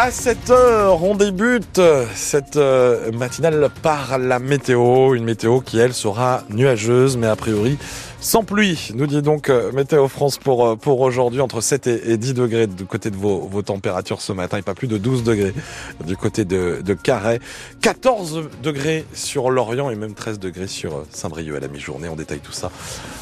À 7h, on débute cette euh, matinale par la météo. Une météo qui, elle, sera nuageuse, mais a priori sans pluie, nous dit donc euh, Météo France pour, euh, pour aujourd'hui, entre 7 et 10 degrés du côté de vos, vos températures ce matin, et pas plus de 12 degrés du côté de, de Carhaix, 14 degrés sur Lorient et même 13 degrés sur euh, Saint-Brieuc à la mi-journée. On détaille tout ça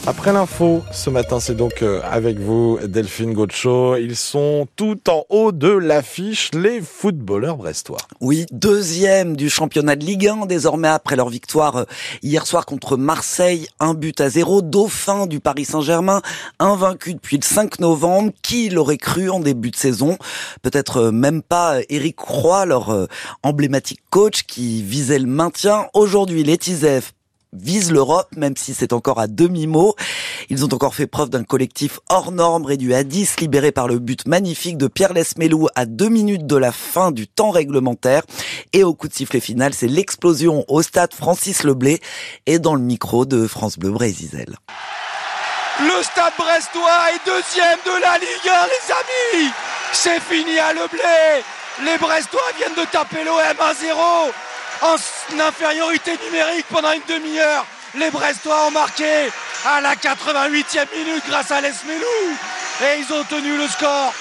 après l'info. Ce matin, c'est donc avec vous, Delphine Gaucho. Ils sont tout en haut de l'affiche, les footballeurs brestois. Oui, deuxième du championnat de Ligue 1 désormais après leur victoire hier soir contre Marseille, un but à zéro fin du Paris Saint-Germain, invaincu depuis le 5 novembre. Qui l'aurait cru en début de saison? Peut-être euh, même pas Eric Croix, leur euh, emblématique coach qui visait le maintien. Aujourd'hui, les Tizef vise l'Europe, même si c'est encore à demi-mot. Ils ont encore fait preuve d'un collectif hors norme réduit à 10, libéré par le but magnifique de Pierre Lesmelou à deux minutes de la fin du temps réglementaire. Et au coup de sifflet final, c'est l'explosion au stade Francis Leblé et dans le micro de France Bleu Brésisel. Le stade brestois est deuxième de la Ligue 1, les amis C'est fini à Leblé Les Brestois viennent de taper l'OM 1-0 en infériorité numérique pendant une demi-heure. Les Brestois ont marqué à la 88e minute grâce à Lesmelou. Et ils ont tenu le score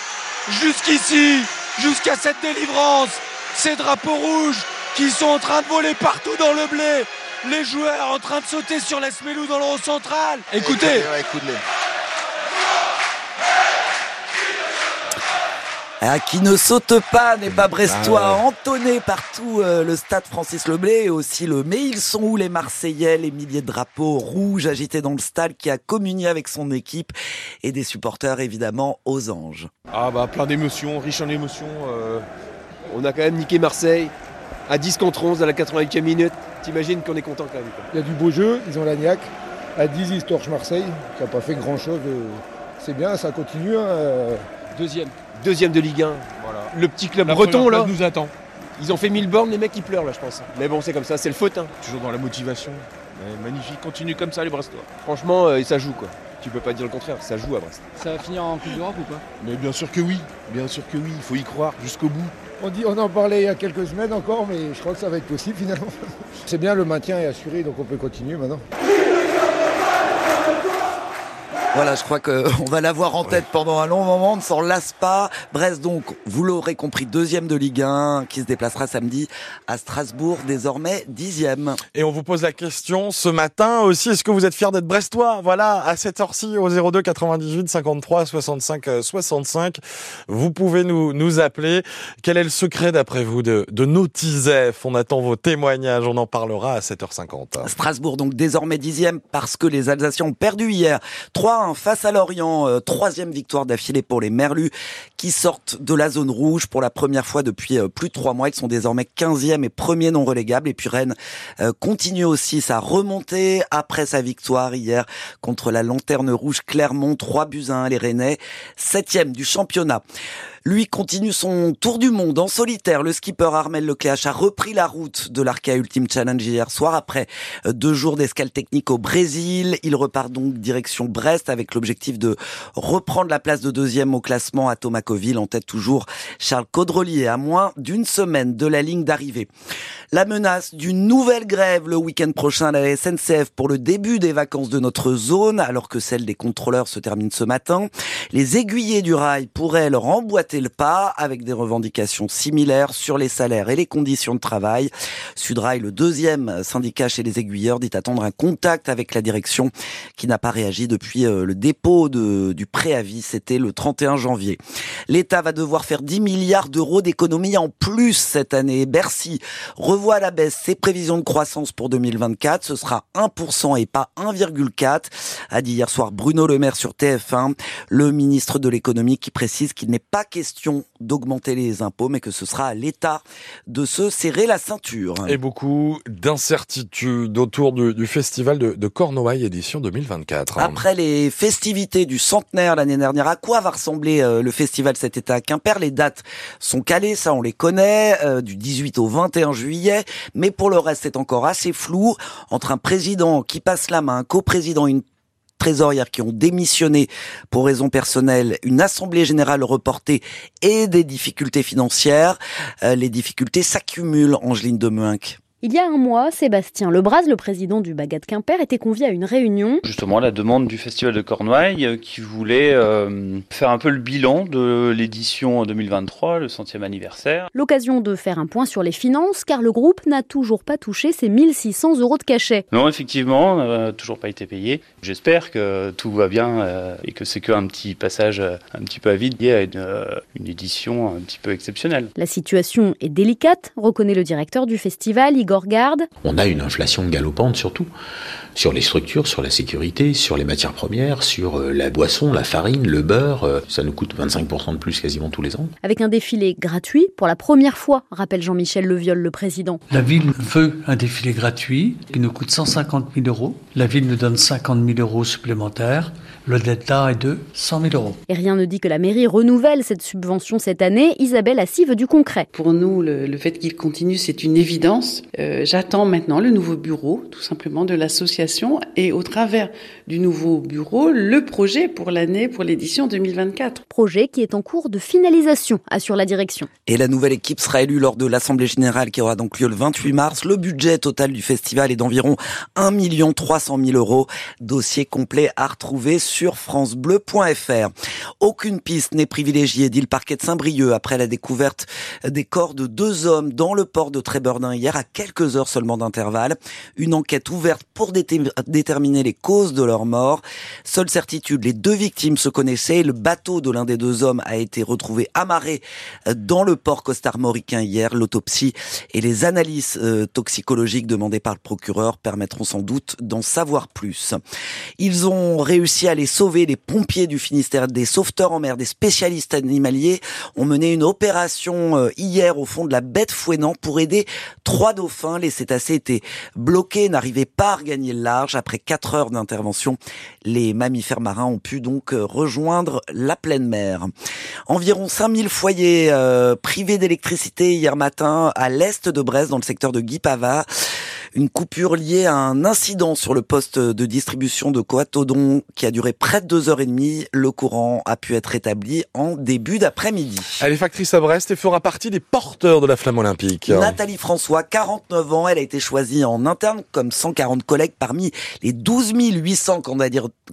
jusqu'ici, jusqu'à cette délivrance. Ces drapeaux rouges qui sont en train de voler partout dans le blé. Les joueurs en train de sauter sur Lesmelou dans le haut central. Écoutez. Ah, qui ne saute pas n'est pas brestois, ah entonné partout euh, le stade Francis Leblé et aussi le Mais ils sont où les Marseillais, les milliers de drapeaux rouges agités dans le stade qui a communié avec son équipe et des supporters évidemment aux anges. Ah bah plein d'émotions, riche en émotions. Euh, on a quand même niqué Marseille à 10 contre 11 à la 88e minute. T'imagines qu'on est content quand même. Il y a du beau jeu, ils ont la niaque. À 10 ils torchent Marseille, qui n'a pas fait grand chose. C'est bien, ça continue. Hein, euh. Deuxième deuxième de Ligue 1. Le petit club breton là. nous attend. Ils ont fait 1000 bornes, les mecs ils pleurent là je pense. Mais bon c'est comme ça, c'est le faute. Hein. Toujours dans la motivation. magnifique, continue comme ça les Brestois. Franchement, euh, ça joue quoi. Tu peux pas dire le contraire, ça joue à Brest. Ça va finir en Coupe d'Europe ou pas? Mais bien sûr que oui, bien sûr que oui, il faut y croire jusqu'au bout. On, dit, on en parlait il y a quelques semaines encore, mais je crois que ça va être possible finalement. C'est bien, le maintien est assuré, donc on peut continuer maintenant. Voilà, je crois qu'on va l'avoir en tête pendant un long moment, on ne s'en lasse pas. Brest donc, vous l'aurez compris, deuxième de Ligue 1, qui se déplacera samedi à Strasbourg, désormais dixième. Et on vous pose la question ce matin aussi, est-ce que vous êtes fier d'être brestois? Voilà, à cette heure-ci, au 02 98 53 65 65, vous pouvez nous, nous appeler. Quel est le secret d'après vous de, de nos On attend vos témoignages, on en parlera à 7h50. Strasbourg donc désormais dixième parce que les Alsaciens ont perdu hier 3 face à Lorient. Euh, troisième victoire d'affilée pour les Merlus qui sortent de la zone rouge pour la première fois depuis euh, plus de trois mois. Ils sont désormais 15e et premier non relégable. Et puis Rennes euh, continue aussi sa remontée après sa victoire hier contre la Lanterne Rouge Clermont. 3 buts à 1 les Rennais. Septième du championnat. Lui continue son tour du monde en solitaire. Le skipper Armel Lecléache a repris la route de l'Arca Ultimate Challenge hier soir après euh, deux jours d'escale technique au Brésil. Il repart donc direction Brest avec l'objectif de reprendre la place de deuxième au classement à En tête toujours Charles Caudrelier à moins d'une semaine de la ligne d'arrivée. La menace d'une nouvelle grève le week-end prochain à la SNCF pour le début des vacances de notre zone alors que celle des contrôleurs se termine ce matin. Les aiguillés du rail pourraient leur emboîter le pas avec des revendications similaires sur les salaires et les conditions de travail. Sudrail, le deuxième syndicat chez les aiguilleurs, dit attendre un contact avec la direction qui n'a pas réagi depuis euh, le dépôt du préavis. C'était le 31 janvier. L'État va devoir faire 10 milliards d'euros d'économies en plus cette année. Bercy revoit à la baisse ses prévisions de croissance pour 2024. Ce sera 1% et pas 1,4, a dit hier soir Bruno Le Maire sur TF1, le ministre de l'économie qui précise qu'il n'est pas question d'augmenter les impôts, mais que ce sera à l'État de se serrer la ceinture. Et beaucoup d'incertitudes autour du, festival de, de, Cornouailles édition 2024. Après les festivités du centenaire l'année dernière, à quoi va ressembler euh, le festival cet été à Quimper Les dates sont calées, ça on les connaît, euh, du 18 au 21 juillet, mais pour le reste c'est encore assez flou. Entre un président qui passe la main, un coprésident, une trésorières qui ont démissionné pour raisons personnelles, une assemblée générale reportée et des difficultés financières. Euh, les difficultés s'accumulent, Angeline de Meunck. Il y a un mois, Sébastien Lebras, le président du Bagat Quimper, était convié à une réunion. Justement, la demande du Festival de Cornouailles euh, qui voulait euh, faire un peu le bilan de l'édition 2023, le centième anniversaire. L'occasion de faire un point sur les finances, car le groupe n'a toujours pas touché ses 1600 euros de cachet. Non, effectivement, n'a toujours pas été payé. J'espère que tout va bien euh, et que c'est qu'un petit passage un petit peu à vide lié à une, une édition un petit peu exceptionnelle. La situation est délicate, reconnaît le directeur du festival, Igor on a une inflation galopante surtout sur les structures, sur la sécurité, sur les matières premières, sur euh, la boisson, la farine, le beurre. Euh, ça nous coûte 25% de plus quasiment tous les ans. Avec un défilé gratuit pour la première fois, rappelle Jean-Michel Leviol, le président. La ville veut un défilé gratuit qui nous coûte 150 000 euros. La ville nous donne 50 000 euros supplémentaires. Le delta est de 100 000 euros. Et rien ne dit que la mairie renouvelle cette subvention cette année. Isabelle Assis veut du concret. Pour nous, le, fait qu'il continue, c'est une évidence. Euh, j'attends maintenant le nouveau bureau, tout simplement, de l'association et au travers du nouveau bureau, le projet pour l'année, pour l'édition 2024. Projet qui est en cours de finalisation, assure la direction. Et la nouvelle équipe sera élue lors de l'Assemblée Générale qui aura donc lieu le 28 mars. Le budget total du festival est d'environ 1 300 000 euros. Dossier complet à retrouver sur sur francebleu.fr. Aucune piste n'est privilégiée, dit le parquet de Saint-Brieuc après la découverte des corps de deux hommes dans le port de Trébordin hier à quelques heures seulement d'intervalle. Une enquête ouverte pour déterminer les causes de leur mort. Seule certitude, les deux victimes se connaissaient. Le bateau de l'un des deux hommes a été retrouvé amarré dans le port costarmoricain hier. L'autopsie et les analyses euh, toxicologiques demandées par le procureur permettront sans doute d'en savoir plus. Ils ont réussi à les sauver. Les pompiers du Finistère, des sauveteurs en mer, des spécialistes animaliers ont mené une opération euh, hier au fond de la baie de Fouenant pour aider trois dauphins. Les cétacés étaient bloqués, n'arrivaient pas à regagner le large. Après quatre heures d'intervention, les mammifères marins ont pu donc euh, rejoindre la pleine mer. Environ 5000 foyers euh, privés d'électricité hier matin à l'est de Brest, dans le secteur de Guipava. Une coupure liée à un incident sur le poste de distribution de Coatodon qui a duré près de deux heures et demie. Le courant a pu être rétabli en début d'après-midi. Elle est factrice à Brest et fera partie des porteurs de la flamme olympique. Nathalie François, 49 ans, elle a été choisie en interne comme 140 collègues parmi les 12 800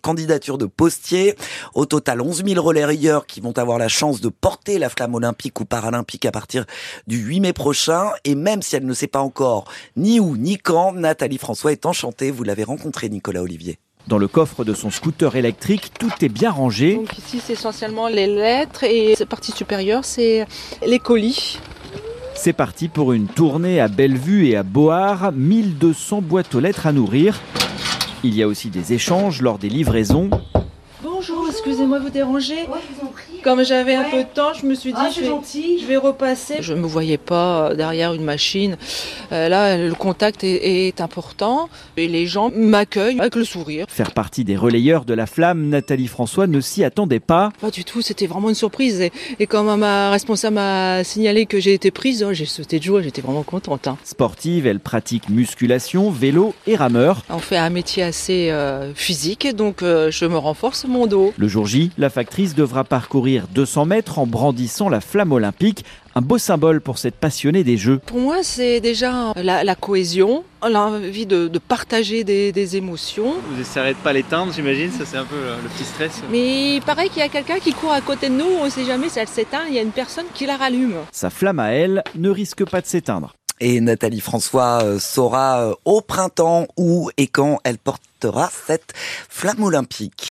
candidatures de postiers. Au total, 11 000 relayeurs qui vont avoir la chance de porter la flamme olympique ou paralympique à partir du 8 mai prochain. Et même si elle ne sait pas encore ni où ni quand Nathalie François est enchantée. Vous l'avez rencontré, Nicolas Olivier. Dans le coffre de son scooter électrique, tout est bien rangé. Donc ici, c'est essentiellement les lettres et cette partie supérieure, c'est les colis. C'est parti pour une tournée à Bellevue et à Board, 1200 boîtes aux lettres à nourrir. Il y a aussi des échanges lors des livraisons. Excusez-moi de vous déranger. Comme j'avais un peu de temps, je me suis dit, ah, je, vais, je, vais, repasser. Je ne me voyais pas derrière une machine. Euh, là, le contact est, important et les gens m'accueillent avec le sourire. Faire partie des relayeurs de la flamme, Nathalie François ne s'y attendait pas. Pas du tout, c'était vraiment une surprise. Et, et, quand ma responsable m'a signalé que j'ai été prise, oh, j'ai sauté de joie, j'étais vraiment contente. Hein. Sportive, elle pratique musculation, vélo et rameur. On fait un métier assez euh, physique, donc euh, je me renforce mon dos. Le jour J, la factrice devra parcourir 200 mètres en brandissant la flamme olympique. Un beau symbole pour cette passionnée des Jeux. Pour moi, c'est déjà la, cohésion, l'envie de, partager des, émotions. Vous essayerez de pas l'éteindre, j'imagine, ça c'est un peu le, petit stress. Mais il paraît qu'il y a quelqu'un qui court à côté de nous, on ne sait jamais si elle s'éteint, il y a une personne qui la rallume. Sa flamme à elle ne risque pas de s'éteindre. Et Nathalie François euh, saura euh, au printemps où et quand elle portera cette flamme olympique.